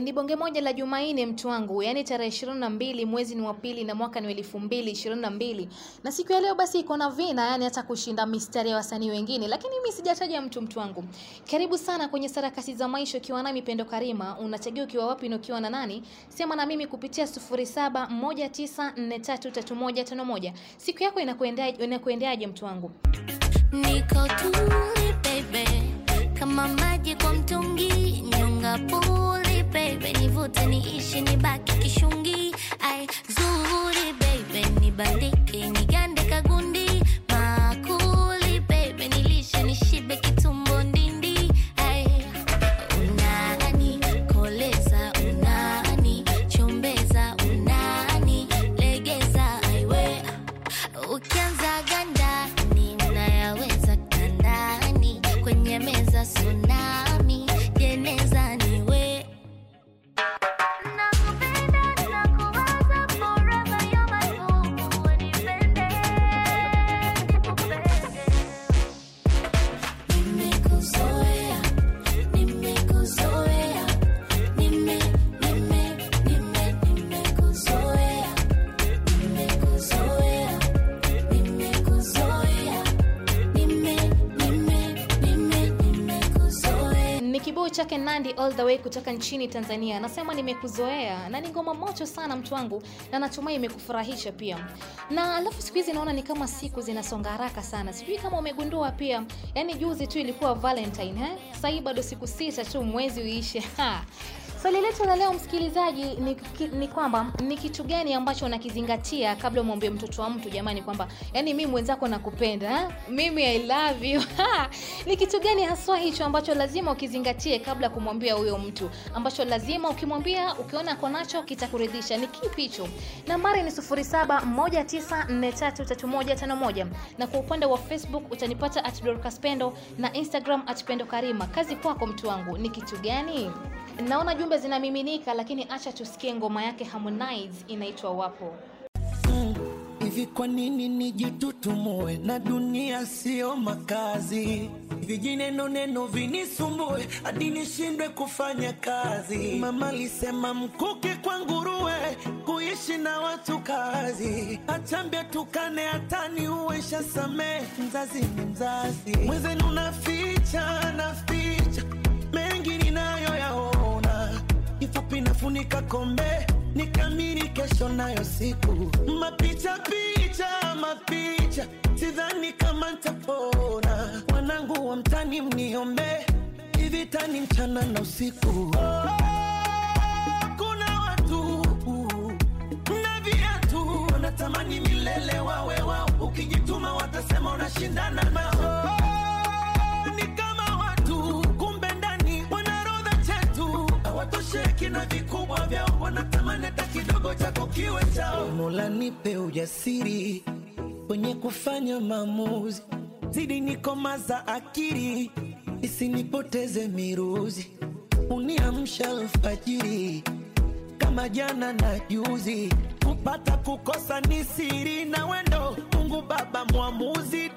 Ni bonge moja la Jumanne mtu wangu, yaani tarehe ishirini na mbili mwezi ni wa pili na mwaka ni elfu mbili ishirini na mbili na siku ya leo basi iko na vina, yani hata kushinda mistari ya wasanii wengine, lakini mimi sijataja mtu mtu wangu. Karibu sana kwenye sarakasi za maisha, ukiwa nami Pendo Karima. Unachagua ukiwa wapi na ukiwa na nani? Sema na mimi kupitia 0719433151. Siku yako inakuendeaje? Inakuendeaje mtu wangu? Niko tuli baby, kama maji kwa mtungi, nyonga puli baby, nivute niishi nibaki kishungi, ai zuri baby, nibandike nigande kagundi, makuli baby, nilishe nishibe kitumbo ndindi, ai unani koleza, unani chombeza, unani legeza, aiwe Ukianza ganda ninayaweza kandani kwenye meza tsunami chake Nandi all the way kutoka nchini Tanzania. Anasema nimekuzoea na ni ngoma moto sana mtu wangu, na natumai imekufurahisha pia. Na alafu siku hizi naona ni kama siku zinasonga haraka sana, sijui kama umegundua pia. Yani juzi tu ilikuwa Valentine eh? Sasa bado siku sita tu mwezi uishe. Swali letu la leo msikilizaji ni, ki- ni kwamba ni kitu gani ambacho unakizingatia kabla umwambie mtoto wa mtu jamani, kwamba yani mimi mwenzako nakupenda mimi I love you ha? ni kitu gani haswa hicho ambacho lazima ukizingatie kabla kumwambia huyo mtu, ambacho lazima ukimwambia ukiona ko nacho kitakuridhisha? Ni kipi hicho? Nambari ni 0719433151 na kwa upande wa Facebook utanipata at Dorcas Pendo na Instagram at Pendo Karima. Kazi kwako mtu wangu, ni kitu gani? Naona jumbe zinamiminika, lakini acha tusikie ngoma yake Harmonize inaitwa Wapo. Hivi kwa nini nijitutumue na dunia sio makazi? Vijineno neno vinisumbue hadi nishindwe kufanya kazi. Mama alisema mkuki kwa nguruwe, kuishi na watu kazi. Achambia tukane hataniuwe uwesha samee, mzazi ni mzazi. Mwenzenu naficha naficha kifupi nafunika kombe nikamiri kesho nayo siku. Mapicha picha mapicha sidhani kama ntapona wanangu wa mtani mniombe hivi tani mchana na usiku. kuna na vikubwa vyao wanatamani hata kidogo chako kiwe chao. Mola nipe ujasiri kwenye kufanya maamuzi. Zidi nikomaza akili isinipoteze miruzi. Uniamsha alfajiri kama jana na juzi. Kupata kukosa ni siri na wendo. Mungu baba mwamuzi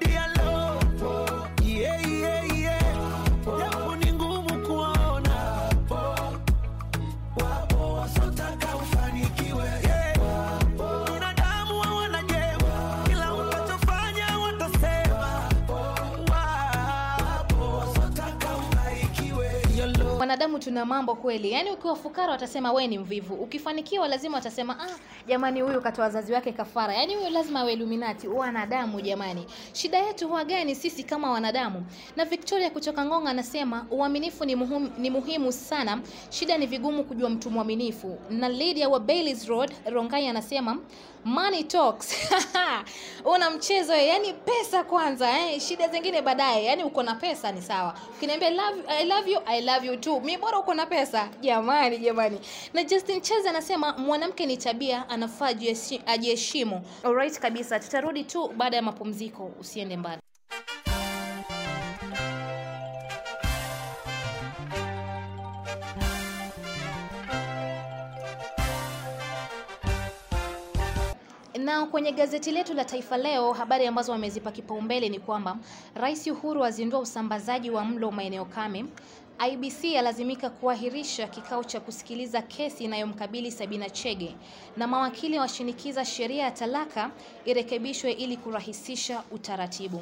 Wanadamu tuna mambo kweli, yaani ukiwa fukara watasema we ni mvivu, ukifanikiwa lazima watasema ah, jamani huyu katoa wazazi wake kafara, yaani huyu lazima awe Illuminati. Wanadamu jamani, shida yetu huwa gani sisi kama wanadamu? Na Victoria kutoka Ngonga anasema uaminifu ni, muhimu, ni muhimu sana, shida ni vigumu kujua mtu mwaminifu. Na Lydia wa Baileys Road Rongai anasema money talks una mchezo yani pesa kwanza eh, shida zingine baadaye. Yani uko na pesa ni sawa, ukiniambia love, I love you, I love you too, mi bora uko na pesa. Jamani, jamani. Na Justin Cheze anasema mwanamke ni tabia, anafaa ajiheshimu. Alright kabisa, tutarudi tu baada ya mapumziko, usiende mbali. Na kwenye gazeti letu la Taifa Leo, habari ambazo wamezipa kipaumbele ni kwamba Rais Uhuru azindua usambazaji wa mlo maeneo kame. IBC yalazimika kuahirisha kikao cha kusikiliza kesi inayomkabili Sabina Chege na mawakili washinikiza sheria ya talaka irekebishwe ili kurahisisha utaratibu.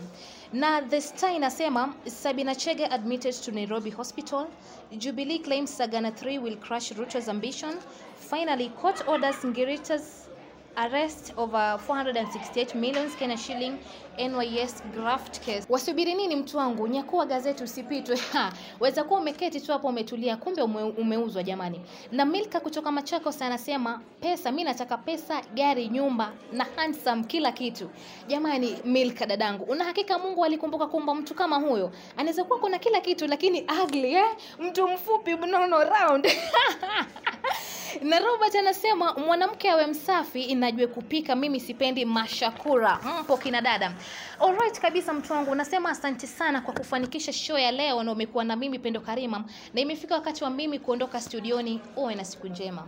Na The Star inasema Sabina Chege admitted to Nairobi Hospital. Jubilee claims Sagana 3 will crush Ruto's ambition. Finally, court orders Ngirita's arrest over 468 million Kenya shilling NYS graft case. Wasubiri nini mtu wangu? Nyakua gazeti usipitwe. Ha, weza kuwa umeketi tu hapo umetulia, kumbe ume, umeuzwa jamani. Na Milka kutoka Machakos anasema pesa, mi nataka pesa, gari, nyumba na handsome, kila kitu. Jamani, Milka dadangu, una hakika Mungu alikumbuka kuumba mtu kama huyo? Anaweza kuwa kuna kila kitu lakini ugly eh? Mtu mfupi mnono round na Robert anasema mwanamke awe msafi inajue kupika, mimi sipendi mashakura. Mpo kina dada. Alright kabisa mtu wangu, nasema asante sana kwa kufanikisha show ya leo na umekuwa na mimi Pendo Karima, na imefika wakati wa mimi kuondoka studioni. Uwe na siku njema.